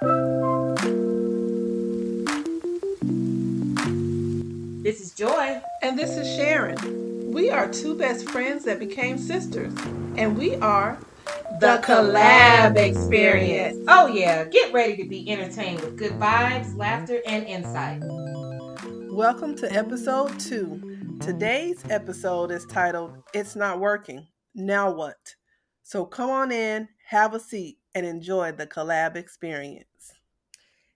This is Joy. And this is Sharon. We are two best friends that became sisters, and we are the Collab Experience. Oh, yeah. Get ready to be entertained with good vibes, laughter, and insight. Welcome to episode two. Today's episode is titled It's Not Working. Now What? So come on in, have a seat, and enjoy the Collab Experience.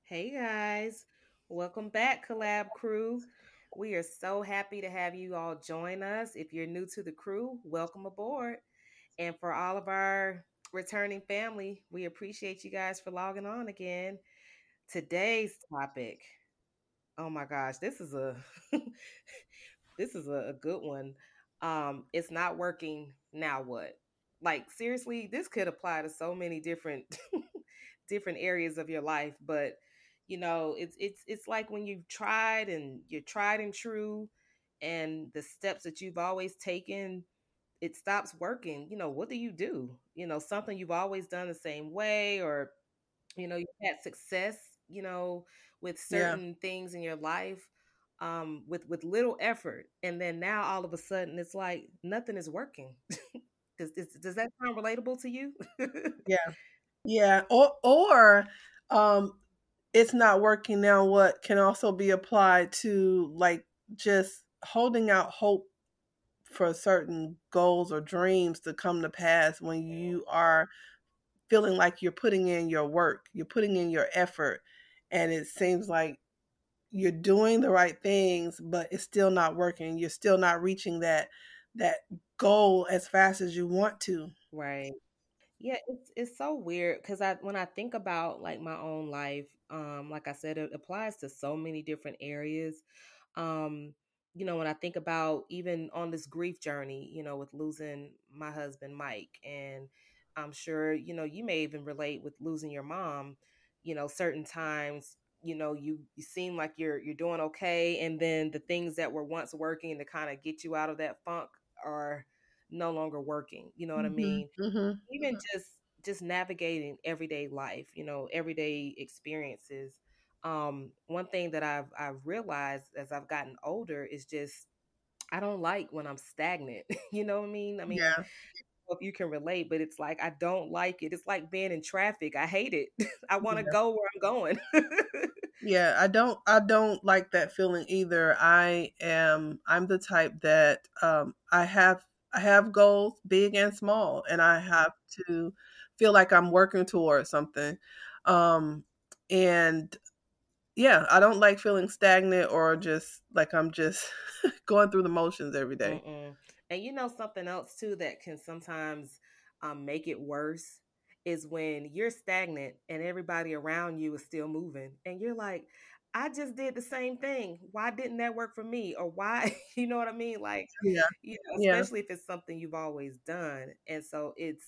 Hey, guys. Welcome back, Collab Crew. We are so happy to have you all join us. If you're new to the crew, welcome aboard. And for all of our returning family, we appreciate you guys for logging on again. Today's topic. Oh my gosh, this is a this is a, good one. Um, it's not working. Now what? Like seriously, this could apply to so many different different areas of your life, but you know it's it's it's like when you've tried and you're tried and true and the steps that you've always taken it stops working you know what do you do you know something you've always done the same way or you know you've had success you know with certain yeah. things in your life um with with little effort and then now all of a sudden it's like nothing is working does, does does that sound relatable to you yeah yeah or or um it's not working now what can also be applied to like just holding out hope for certain goals or dreams to come to pass when you are feeling like you're putting in your work, you're putting in your effort, and it seems like you're doing the right things, but it's still not working. You're still not reaching that that goal as fast as you want to. Right. Yeah, it's it's so weird because I when I think about like my own life, um, like I said, it applies to so many different areas. Um, you know, when I think about even on this grief journey, you know, with losing my husband Mike, and I'm sure you know you may even relate with losing your mom. You know, certain times, you know, you you seem like you're you're doing okay, and then the things that were once working to kind of get you out of that funk are no longer working. You know what mm-hmm, I mean? Mm-hmm. Even just just navigating everyday life, you know, everyday experiences. Um, one thing that I've I've realized as I've gotten older is just I don't like when I'm stagnant. you know what I mean? I mean, yeah. if you can relate, but it's like I don't like it. It's like being in traffic. I hate it. I want to yeah. go where I'm going. yeah, I don't I don't like that feeling either. I am I'm the type that um I have I have goals, big and small, and I have to feel like I'm working towards something. Um, and yeah, I don't like feeling stagnant or just like I'm just going through the motions every day. And you know something else too that can sometimes um, make it worse is when you're stagnant and everybody around you is still moving, and you're like, I just did the same thing. Why didn't that work for me? Or why, you know what I mean? Like, yeah, you know, especially yeah. if it's something you've always done. And so it's,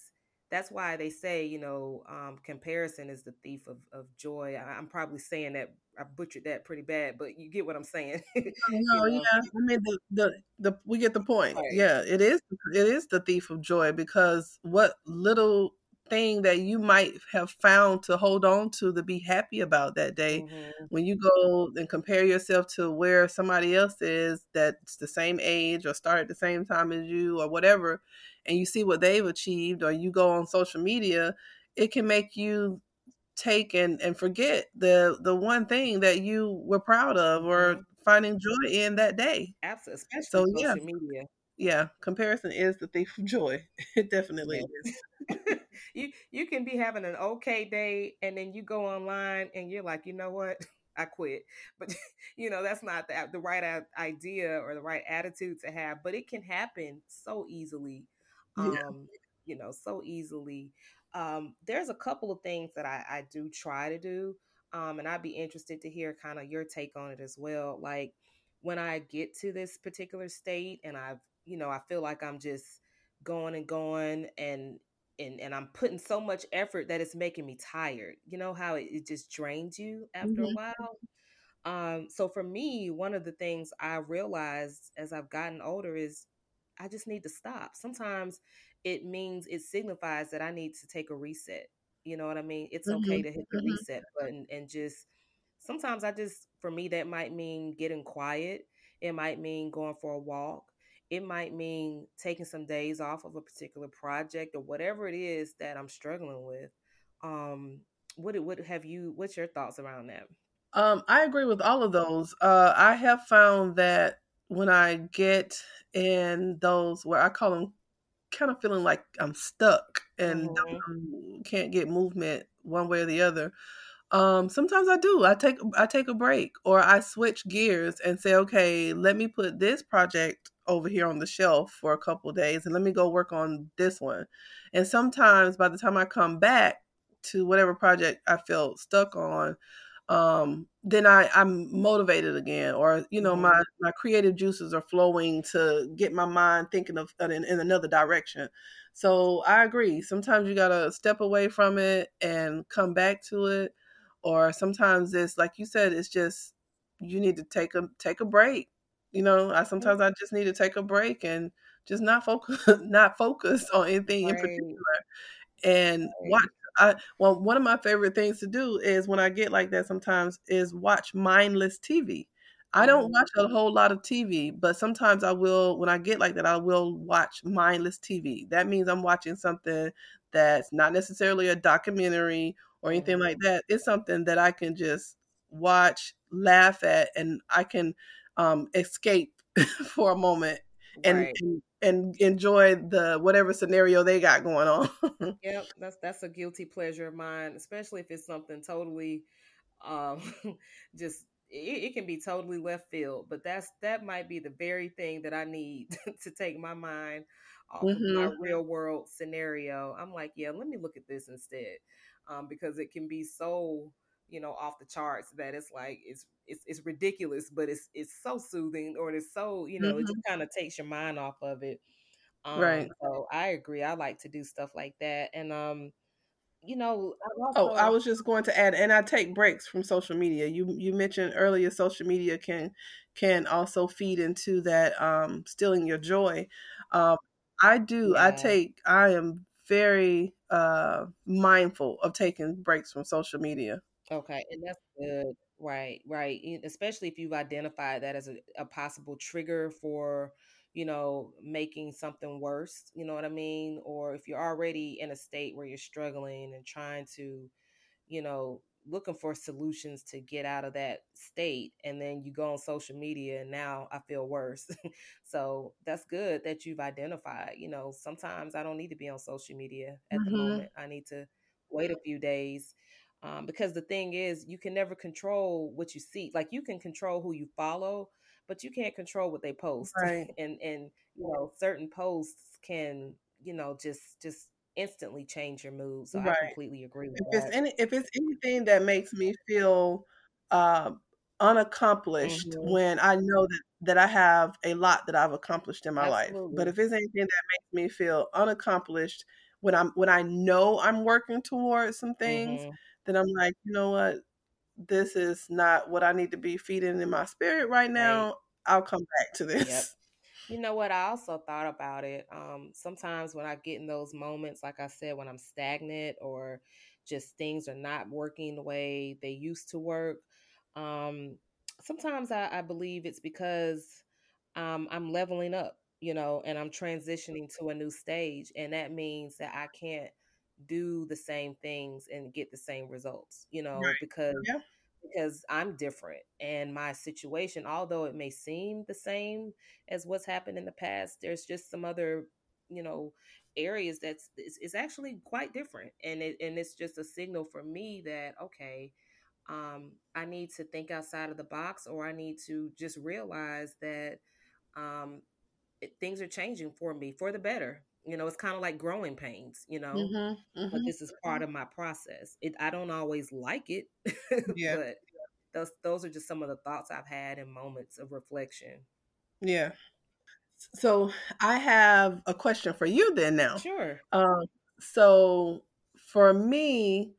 that's why they say, you know, um, comparison is the thief of, of joy. I, am probably saying that I butchered that pretty bad, but you get what I'm saying. no, you know? yeah. I mean, the, the, the, we get the point. Right. Yeah, it is, it is the thief of joy because what little thing that you might have found to hold on to to be happy about that day mm-hmm. when you go and compare yourself to where somebody else is that's the same age or start at the same time as you or whatever and you see what they've achieved or you go on social media it can make you take and, and forget the the one thing that you were proud of or mm-hmm. finding joy in that day absolutely especially so, social yeah. media yeah comparison is the thief of joy it definitely is you you can be having an okay day and then you go online and you're like, you know what? I quit. But you know, that's not the, the right idea or the right attitude to have, but it can happen so easily. Um, yeah. you know, so easily. Um, there's a couple of things that I, I do try to do. Um, and I'd be interested to hear kind of your take on it as well. Like when I get to this particular state and I've, you know, I feel like I'm just going and going and and and I'm putting so much effort that it's making me tired. You know how it, it just drains you after mm-hmm. a while. Um, so for me, one of the things I realized as I've gotten older is I just need to stop. Sometimes it means it signifies that I need to take a reset. You know what I mean? It's mm-hmm. okay to hit the mm-hmm. reset button and just sometimes I just for me that might mean getting quiet. It might mean going for a walk. It might mean taking some days off of a particular project or whatever it is that I'm struggling with. Um, what what have you? What's your thoughts around that? Um, I agree with all of those. Uh, I have found that when I get in those where I call them kind of feeling like I'm stuck and mm-hmm. can't get movement one way or the other. Um, sometimes I do. I take I take a break or I switch gears and say, okay, let me put this project over here on the shelf for a couple days and let me go work on this one. And sometimes by the time I come back to whatever project I felt stuck on, um, then I, I'm motivated again, or you know, mm-hmm. my my creative juices are flowing to get my mind thinking of in, in another direction. So I agree. Sometimes you gotta step away from it and come back to it, or sometimes it's like you said, it's just you need to take a take a break. You know, I sometimes I just need to take a break and just not focus not focus on anything right. in particular and right. watch I well, one of my favorite things to do is when I get like that sometimes is watch mindless TV. I don't mm-hmm. watch a whole lot of TV, but sometimes I will when I get like that I will watch mindless TV. That means I'm watching something that's not necessarily a documentary or anything like mm-hmm. that. It's something that I can just watch, laugh at and I can um escape for a moment and, right. and and enjoy the whatever scenario they got going on. yep, that's that's a guilty pleasure of mine, especially if it's something totally um just it, it, can be totally left field, but that's that might be the very thing that I need to take my mind off mm-hmm. of my real world scenario. I'm like, yeah, let me look at this instead. Um, because it can be so you know off the charts that it's like it's it's, it's ridiculous but it's it's so soothing or it's so you know mm-hmm. it just kind of takes your mind off of it um, right so i agree i like to do stuff like that and um you know I also, oh i was just going to add and i take breaks from social media you you mentioned earlier social media can can also feed into that um stealing your joy um i do yeah. i take i am very uh mindful of taking breaks from social media Okay, and that's good. Right, right. Especially if you've identified that as a, a possible trigger for, you know, making something worse, you know what I mean? Or if you're already in a state where you're struggling and trying to, you know, looking for solutions to get out of that state and then you go on social media and now I feel worse. so that's good that you've identified, you know, sometimes I don't need to be on social media at the Mm-hmm. moment. I need to wait a few days um, because the thing is you can never control what you see like you can control who you follow but you can't control what they post right. and and you know certain posts can you know just just instantly change your mood so right. i completely agree with if that. it's any if it's anything that makes me feel uh, unaccomplished mm-hmm. when i know that that i have a lot that i've accomplished in my Absolutely. life but if it's anything that makes me feel unaccomplished when i'm when i know i'm working towards some things mm-hmm then I'm like, you know what? This is not what I need to be feeding in my spirit right now. Right. I'll come back to this. Yep. You know what? I also thought about it. Um, sometimes when I get in those moments, like I said, when I'm stagnant or just things are not working the way they used to work, um, sometimes I, I, believe it's because um, I'm leveling up, you know, and I'm transitioning to a new stage. And that means that I can't do the same things and get the same results, you know, right. because yeah. because I'm different and my situation, although it may seem the same as what's happened in the past, there's just some other, you know, areas that's it's, it's actually quite different and it and it's just a signal for me that okay um i need to think outside of the box or i need to just realize that um it, things are changing for me for the better you know, it's kind of like growing pains, you know, mm-hmm, mm-hmm. but this is part of my process. It, I don't always like it, yeah. but those, those are just some of the thoughts I've had in moments of reflection. Yeah. So I have a question for you then now. Sure. Um, so for me,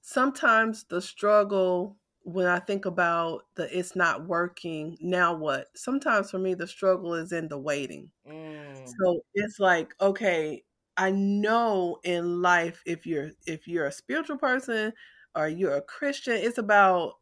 sometimes the struggle when I think about the it's not working, now what? Sometimes for me, the struggle is in the waiting. Mm. So it's like, okay, I know in life if you're if you're a spiritual person or you're a Christian, it's about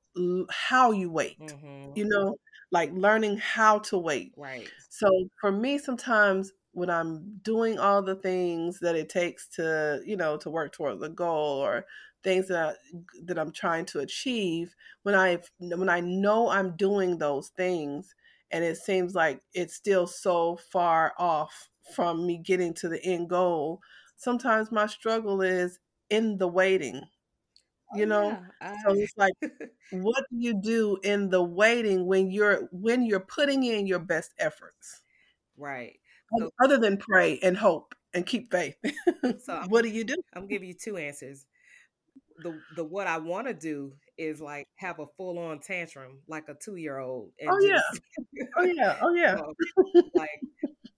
how you wait. Mm-hmm. You know, like learning how to wait. Right. So for me, sometimes when I'm doing all the things that it takes to, you know, to work towards the goal or things that that I'm trying to achieve, when I when I know I'm doing those things and it seems like it's still so far off from me getting to the end goal, sometimes my struggle is in the waiting. Oh, you oh, know? Yeah, I... So it's like what do you do in the waiting when you're when you're putting in your best efforts? Right. So, other than pray and hope and keep faith. so what do you do? I'm giving you two answers. The the what I want to do is like have a full on tantrum like a two year old. Oh yeah. oh yeah. Oh yeah. like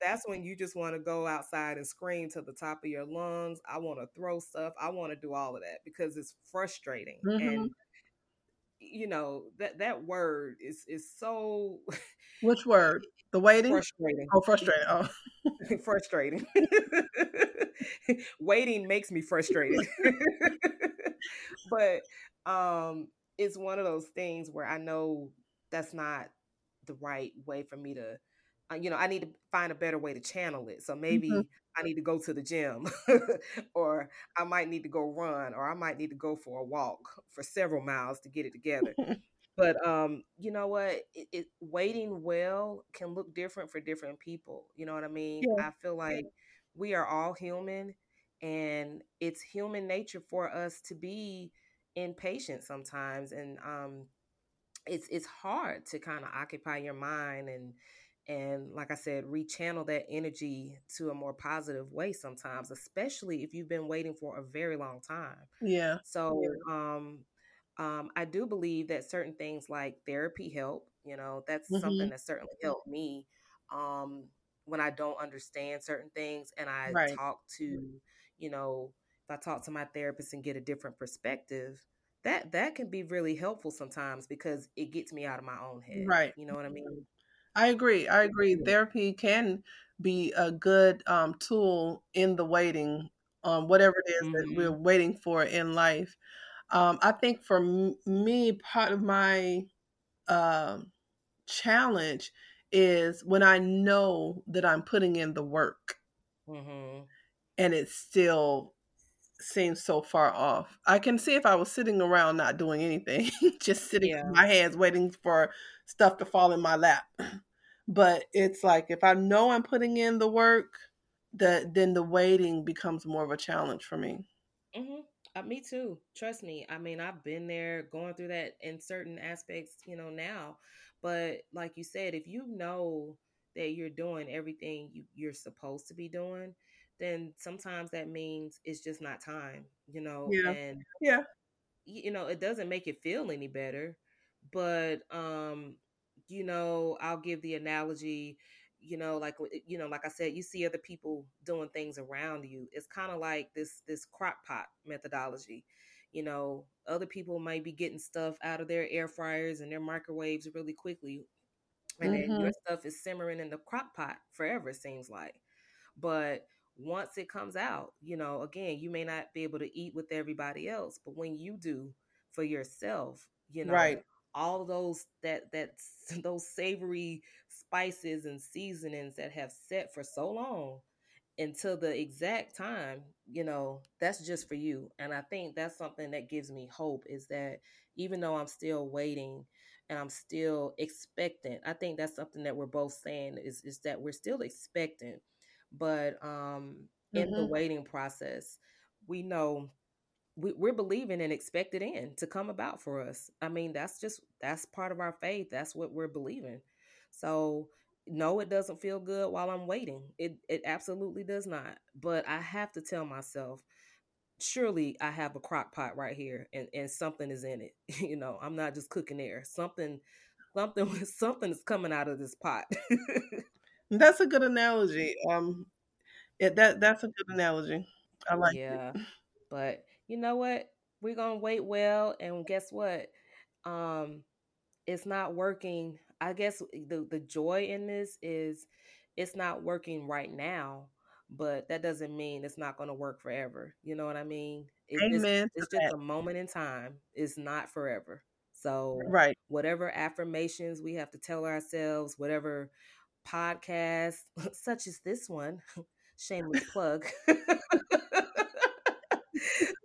that's when you just want to go outside and scream to the top of your lungs. I want to throw stuff. I want to do all of that because it's frustrating. Mm-hmm. And you know that that word is is so which word the waiting frustrating oh frustrating oh frustrating waiting makes me frustrated but um it's one of those things where i know that's not the right way for me to uh, you know i need to find a better way to channel it. So maybe mm-hmm. i need to go to the gym or i might need to go run or i might need to go for a walk for several miles to get it together. But um you know what? It, it, waiting well can look different for different people you know what i mean? Yeah. i feel like we are all human and it's human nature for us to be impatient sometimes and um it's it's hard to kind of occupy your mind and and like I said, rechannel that energy to a more positive way sometimes, especially if you've been waiting for a very long time. Yeah. So um um I do believe that certain things like therapy help, you know, that's mm-hmm. something that certainly helped me um when I don't understand certain things and I right. talk to, you know, if I talk to my therapist and get a different perspective, that that can be really helpful sometimes because it gets me out of my own head. Right. You know what I mean? I agree. I agree. Therapy can be a good um, tool in the waiting, um, whatever it is mm-hmm. that we're mm-hmm. waiting for in life. Um, I think for m- me, part of my uh, challenge is when I know that I'm putting in the work mm-hmm. and it's still seems so far off. I can see if I was sitting around not doing anything, just sitting yeah. my hands waiting for stuff to fall in my lap. But it's like if I know I'm putting in the work, that then the waiting becomes more of a challenge for me. Mm-hmm. Uh, me too. Trust me. I mean, I've been there, going through that in certain aspects, you know, now. But like you said, if you know that you're doing everything you, you're supposed to be doing, then sometimes that means it's just not time, you know. Yeah. And yeah, you know, it doesn't make it feel any better, but um, you know, I'll give the analogy, you know, like you know, like I said, you see other people doing things around you. It's kind of like this this crock pot methodology. You know, other people might be getting stuff out of their air fryers and their microwaves really quickly, and mm-hmm. then your stuff is simmering in the crock pot forever. It seems like, but once it comes out, you know, again, you may not be able to eat with everybody else, but when you do for yourself, you know, right. all those that that those savory spices and seasonings that have set for so long until the exact time you know that's just for you. And i think that's something that gives me hope is that even though i'm still waiting and i'm still expectant i think that's something that we're both saying is is that we're still expectant but um in mm-hmm. the waiting process we know we, we're believing and expected in to come about for us. I mean, that's just that's part of our faith. That's what we're believing. So no, it doesn't feel good while I'm waiting. It it absolutely does not. But I have to tell myself, surely I have a crock pot right here and, and something is in it. you know, I'm not just cooking air. Something something something is coming out of this pot. that's a good analogy. Um it, that that's a good analogy. I like yeah. It. But you know what? We're gonna wait well, and guess what? Um, it's not working. I guess the the joy in this is it's not working right now, but that doesn't mean it's not going to work forever. You know what I mean? It's Amen. Just, it's just a moment in time. It's not forever. So, right. Whatever affirmations we have to tell ourselves, whatever podcasts, such as this one, shameless plug,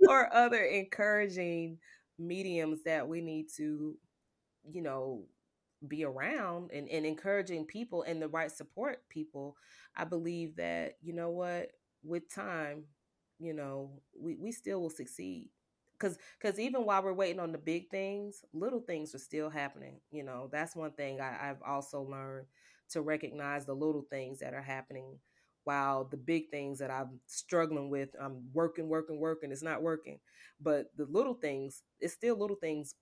or other encouraging mediums that we need to, you know, be around and, and encouraging people and the right support people, I believe that, you know what, with time, you know, we, we still will succeed. Cause, cause even while we're waiting on the big things, little things are still happening. You know, that's one thing I, I've also learned to recognize the little things that are happening while the big things that I'm struggling with, I'm working, working, working, it's not working. But the little things, it's still little things.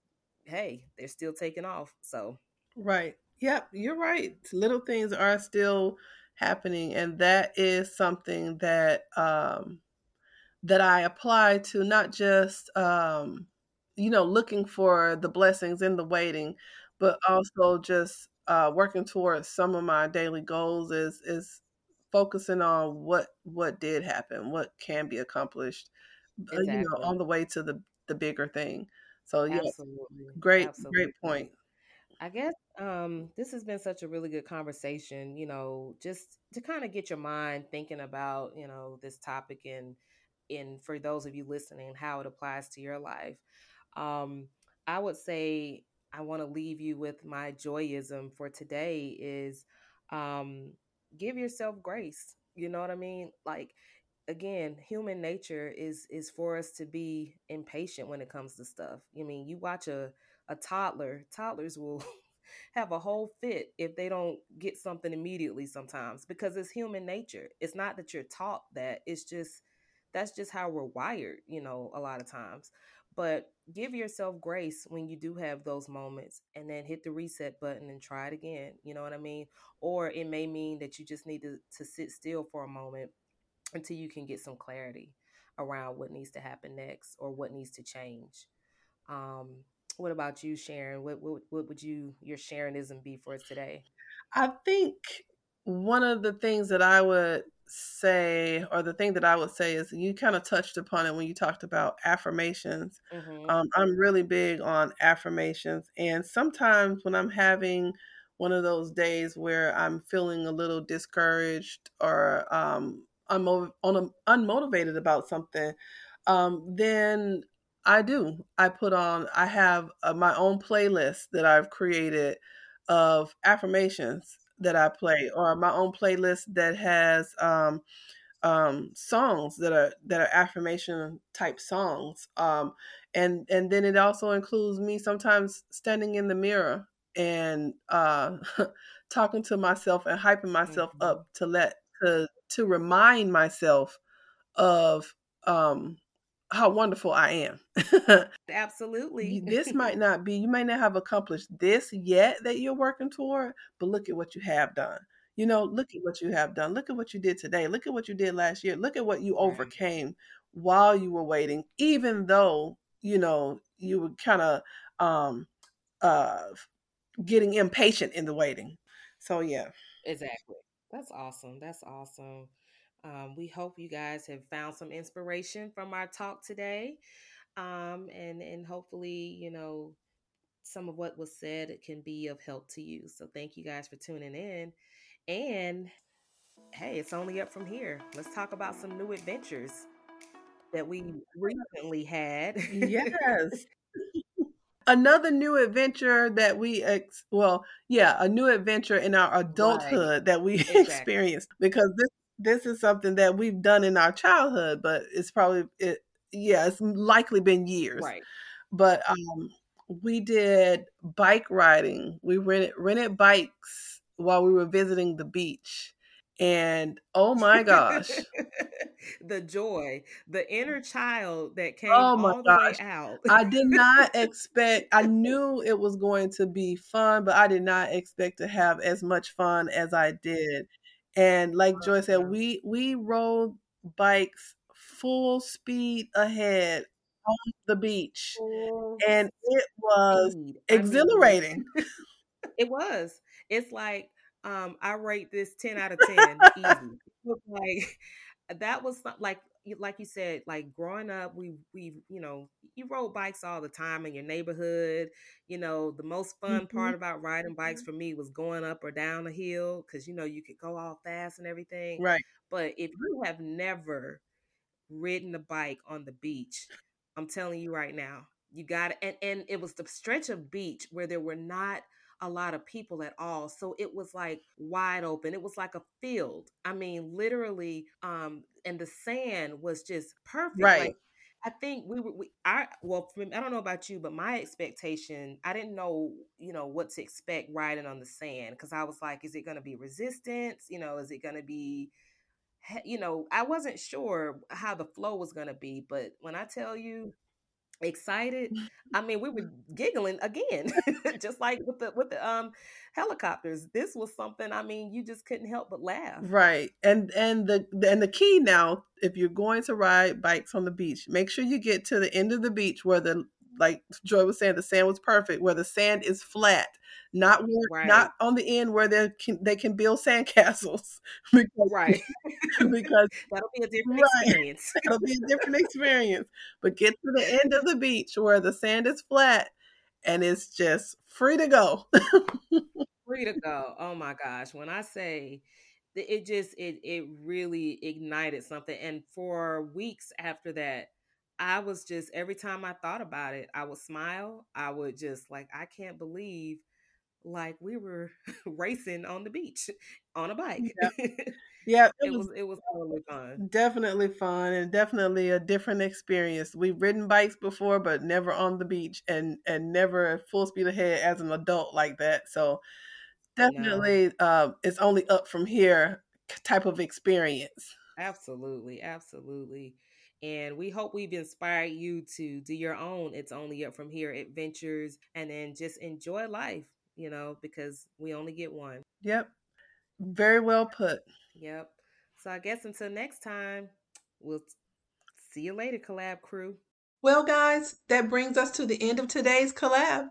Hey, they're still taking off. So, right. Yep, you're right. Little things are still happening. And that is something that, um, that I apply to not just, um, you know, looking for the blessings in the waiting, but also just uh, working towards some of my daily goals is is focusing on what what did happen, what can be accomplished, exactly. Uh, you know, on the way to the the bigger thing. So yeah, Absolutely. great Absolutely. great point. I guess um, this has been such a really good conversation. You know, just to kind of get your mind thinking about you know this topic and and for those of you listening, how it applies to your life. Um, I would say I want to leave you with my joyism for today is um, give yourself grace. You know what I mean? Like again, human nature is is for us to be impatient when it comes to stuff. I mean, you watch a a toddler, toddlers will have a whole fit if they don't get something immediately sometimes because it's human nature. It's not that you're taught that. It's just that's just how we're wired, you know, a lot of times. But give yourself grace when you do have those moments and then hit the reset button and try it again. You know what I mean? Or it may mean that you just need to, to sit still for a moment until you can get some clarity around what needs to happen next or what needs to change. Um, what about you, Sharon? What, what what would you your Sharonism be for us today? I think one of the things that I would say, or the thing that I would say is you kind of touched upon it when you talked about affirmations. Mm-hmm. Um, I'm really big on affirmations. And sometimes when I'm having one of those days where I'm feeling a little discouraged or um, I'm on a, unmotivated about something, um, then I do. I put on, I have uh, my own playlist that I've created of affirmations that I play, or my own playlist that has um, um, songs that are that are affirmation type songs, um, and and then it also includes me sometimes standing in the mirror and uh, talking to myself and hyping myself mm-hmm. up to let to to remind myself of um, how wonderful I am. Absolutely. this might not be, you may not have accomplished this yet that you're working toward, but look at what you have done. You know, look at what you have done. Look at what you did today. Look at what you did last year. Look at what you overcame while you were waiting, even though, you know, you were kind of um uh getting impatient in the waiting. So yeah. Exactly. That's awesome. That's awesome. Um, we hope you guys have found some inspiration from our talk today. Um, and, and hopefully, you know, some of what was said can be of help to you. So thank you guys for tuning in. And hey, it's only up from here. Let's talk about some new adventures that we recently had. yes. Another new adventure that we ex- well, yeah, a new adventure in our adulthood right. that we exactly. experienced because this this is something that we've done in our childhood, but it's probably it yeah, it's likely been years. Right. But um we did bike riding. We rented rented bikes while we were visiting the beach. And oh my gosh. the joy, the inner child that came oh my all gosh. the way out. I did not expect I knew it was going to be fun, but I did not expect to have as much fun as I did. And like Joy said, we we rode bikes full speed ahead on the beach. Full and it was speed. exhilarating. I mean, it was. It's like um I rate this 10 out of 10 easy. like that was like like you said, like growing up, we we you know you rode bikes all the time in your neighborhood. You know, the most fun mm-hmm. part about riding bikes mm-hmm. for me was going up or down a hill because you know you could go all fast and everything. Right. But if you have never ridden a bike on the beach, I'm telling you right now, you got it. And and it was the stretch of beach where there were not a lot of people at all. So it was like wide open. It was like a field. I mean, literally, um, and the sand was just perfect. Right. Like, I think we were, we, I, well, I don't know about you, but my expectation, I didn't know, you know, what to expect riding on the sand because I was like, is it going to be resistance? You know, is it going to be, you know, I wasn't sure how the flow was going to be, but when I tell you, excited. I mean we were giggling again just like with the with the um helicopters. This was something i mean you just couldn't help but laugh. Right and and the and the key now if you're going to ride bikes on the beach make sure you get to the end of the beach where the like joy was saying the sand was perfect where the sand is flat not where, right. not on the end where they can they can build sandcastles. because, right. because that'll be a different right, experience. It'll be a different experience. But get to the end of the beach where the sand is flat and it's just free to go. free to go. Oh my gosh. When I say it just it it really ignited something. And for weeks after that, I was just every time I thought about it, I would smile. I would just like, I can't believe like we were racing on the beach on a bike. Yeah, yeah it, it was, it was totally fun. Definitely fun and definitely a different experience. We've ridden bikes before, but never on the beach and and never full speed ahead as an adult like that. So definitely, no. uh, it's only up from here type of experience. Absolutely, absolutely. And we hope we've inspired you to do your own It's Only Up From Here adventures and then just enjoy life you know, because we only get one. Yep. Very well put. Yep. So I guess until next time, we'll see you later, collab crew. Well, guys, that brings us to the end of today's collab.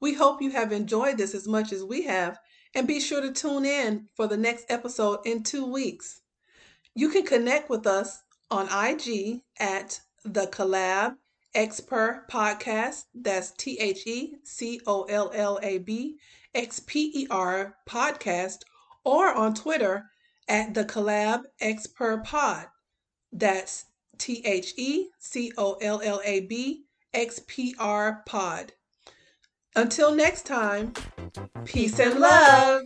We hope you have enjoyed this as much as we have, and be sure to tune in for the next episode in two weeks. You can connect with us on IG at the collab Xper Podcast. That's T H E C O L L A B X P E R Podcast, or on Twitter at the Collab Xper Pod. That's T H E C O L L A B X P R Pod. Until next time, peace and love.